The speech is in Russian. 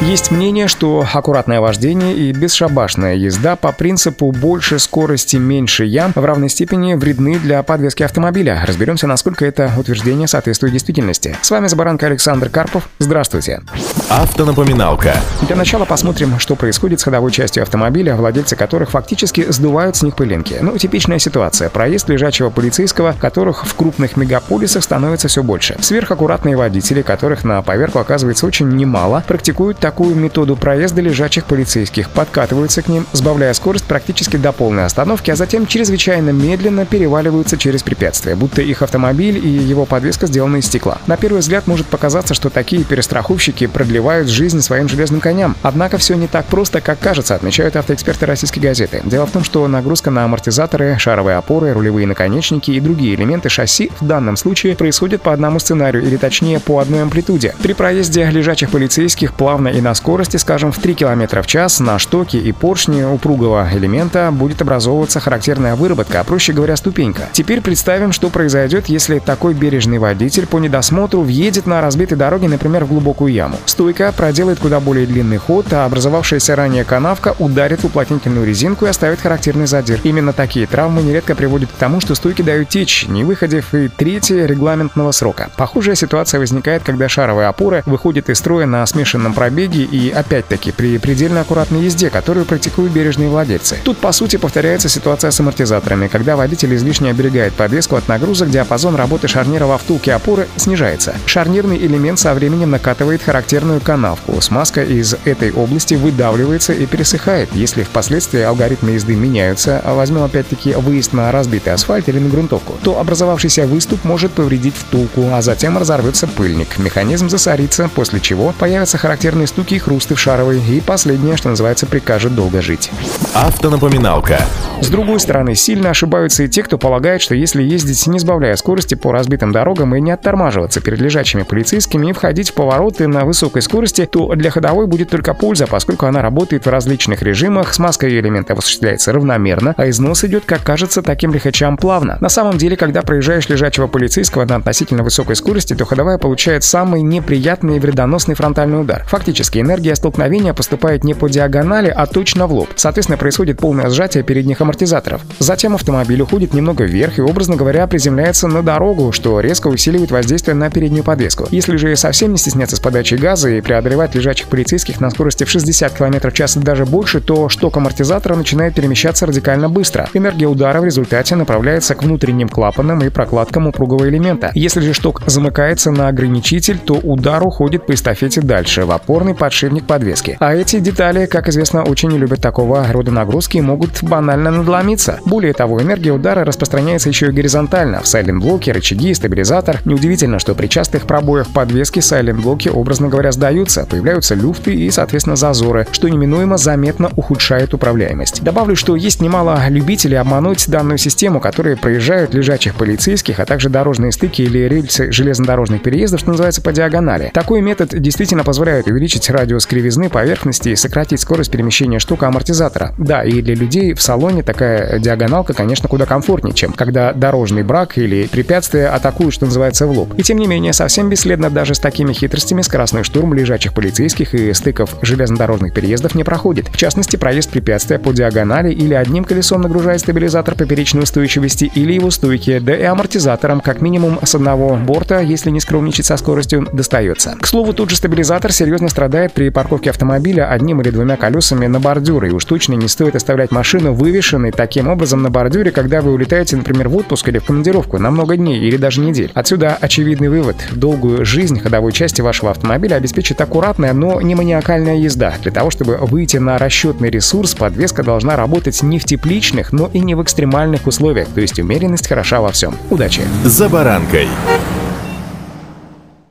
Есть мнение, что аккуратное вождение и бесшабашная езда по принципу «больше скорости, меньше ям» в равной степени вредны для подвески автомобиля. Разберемся, насколько это утверждение соответствует действительности. С вами Забаранка Александр Карпов. Здравствуйте. Автонапоминалка. Для начала посмотрим, что происходит с ходовой частью автомобиля, владельцы которых фактически сдувают с них пылинки. Ну, типичная ситуация. Проезд лежачего полицейского, которых в крупных мегаполисах становится все больше. Сверхаккуратные водители, которых на поверку оказывается очень немало, практикуют такую методу проезда лежачих полицейских, подкатываются к ним, сбавляя скорость практически до полной остановки, а затем чрезвычайно медленно переваливаются через препятствия, будто их автомобиль и его подвеска сделаны из стекла. На первый взгляд может показаться, что такие перестраховщики продлевают жизнь своим железным коням. Однако все не так просто, как кажется, отмечают автоэксперты российской газеты. Дело в том, что нагрузка на амортизаторы, шаровые опоры, рулевые наконечники и другие элементы шасси в данном случае происходит по одному сценарию, или точнее по одной амплитуде. При проезде лежачих полицейских плавно и на скорости, скажем, в 3 км в час на штоке и поршне упругого элемента будет образовываться характерная выработка, а проще говоря, ступенька. Теперь представим, что произойдет, если такой бережный водитель по недосмотру въедет на разбитой дороге, например, в глубокую яму. Стойка проделает куда более длинный ход, а образовавшаяся ранее канавка ударит в уплотнительную резинку и оставит характерный задир. Именно такие травмы нередко приводят к тому, что стойки дают течь, не выходив и третье регламентного срока. Похожая ситуация возникает, когда шаровые опоры выходят из строя на смешанном пробеге пробеге и, опять-таки, при предельно аккуратной езде, которую практикуют бережные владельцы. Тут, по сути, повторяется ситуация с амортизаторами, когда водитель излишне оберегает подвеску от нагрузок, диапазон работы шарнира во втулке опоры снижается. Шарнирный элемент со временем накатывает характерную канавку. Смазка из этой области выдавливается и пересыхает. Если впоследствии алгоритмы езды меняются, а возьмем опять-таки выезд на разбитый асфальт или на грунтовку, то образовавшийся выступ может повредить втулку, а затем разорвется пыльник. Механизм засорится, после чего появятся характерные стуки и хрусты в шаровой, и последнее, что называется, прикажет долго жить. Автонапоминалка. С другой стороны, сильно ошибаются и те, кто полагает, что если ездить не сбавляя скорости по разбитым дорогам и не оттормаживаться перед лежачими полицейскими и входить в повороты на высокой скорости, то для ходовой будет только польза, поскольку она работает в различных режимах, смазка ее элементов осуществляется равномерно, а износ идет, как кажется, таким лихачам плавно. На самом деле, когда проезжаешь лежачего полицейского на относительно высокой скорости, то ходовая получает самый неприятный и вредоносный фронтальный удар. Фактически Фактически энергия столкновения поступает не по диагонали, а точно в лоб. Соответственно, происходит полное сжатие передних амортизаторов. Затем автомобиль уходит немного вверх и, образно говоря, приземляется на дорогу, что резко усиливает воздействие на переднюю подвеску. Если же совсем не стесняться с подачей газа и преодолевать лежачих полицейских на скорости в 60 км в час и даже больше, то шток амортизатора начинает перемещаться радикально быстро. Энергия удара в результате направляется к внутренним клапанам и прокладкам упругого элемента. Если же шток замыкается на ограничитель, то удар уходит по эстафете дальше, в опорный подшипник подвески. А эти детали, как известно, очень не любят такого рода нагрузки и могут банально надломиться. Более того, энергия удара распространяется еще и горизонтально. В сайлент-блоке, рычаги, стабилизатор. Неудивительно, что при частых пробоях подвески сайлент-блоки, образно говоря, сдаются, появляются люфты и, соответственно, зазоры, что неминуемо заметно ухудшает управляемость. Добавлю, что есть немало любителей обмануть данную систему, которые проезжают лежачих полицейских, а также дорожные стыки или рельсы железнодорожных переездов, что называется, по диагонали. Такой метод действительно позволяет увеличить увеличить радиус кривизны поверхности и сократить скорость перемещения штука амортизатора. Да, и для людей в салоне такая диагоналка, конечно, куда комфортнее, чем когда дорожный брак или препятствия атакуют, что называется, в лоб. И тем не менее, совсем бесследно даже с такими хитростями скоростной штурм лежачих полицейских и стыков железнодорожных переездов не проходит. В частности, проезд препятствия по диагонали или одним колесом нагружает стабилизатор поперечной устойчивости или его стойки, да и амортизатором как минимум с одного борта, если не скромничать со скоростью, достается. К слову, тут же стабилизатор серьезно страдает страдает при парковке автомобиля одним или двумя колесами на бордюре, и уж точно не стоит оставлять машину вывешенной таким образом на бордюре, когда вы улетаете, например, в отпуск или в командировку на много дней или даже недель. Отсюда очевидный вывод. Долгую жизнь ходовой части вашего автомобиля обеспечит аккуратная, но не маниакальная езда. Для того, чтобы выйти на расчетный ресурс, подвеска должна работать не в тепличных, но и не в экстремальных условиях, то есть умеренность хороша во всем. Удачи! За баранкой!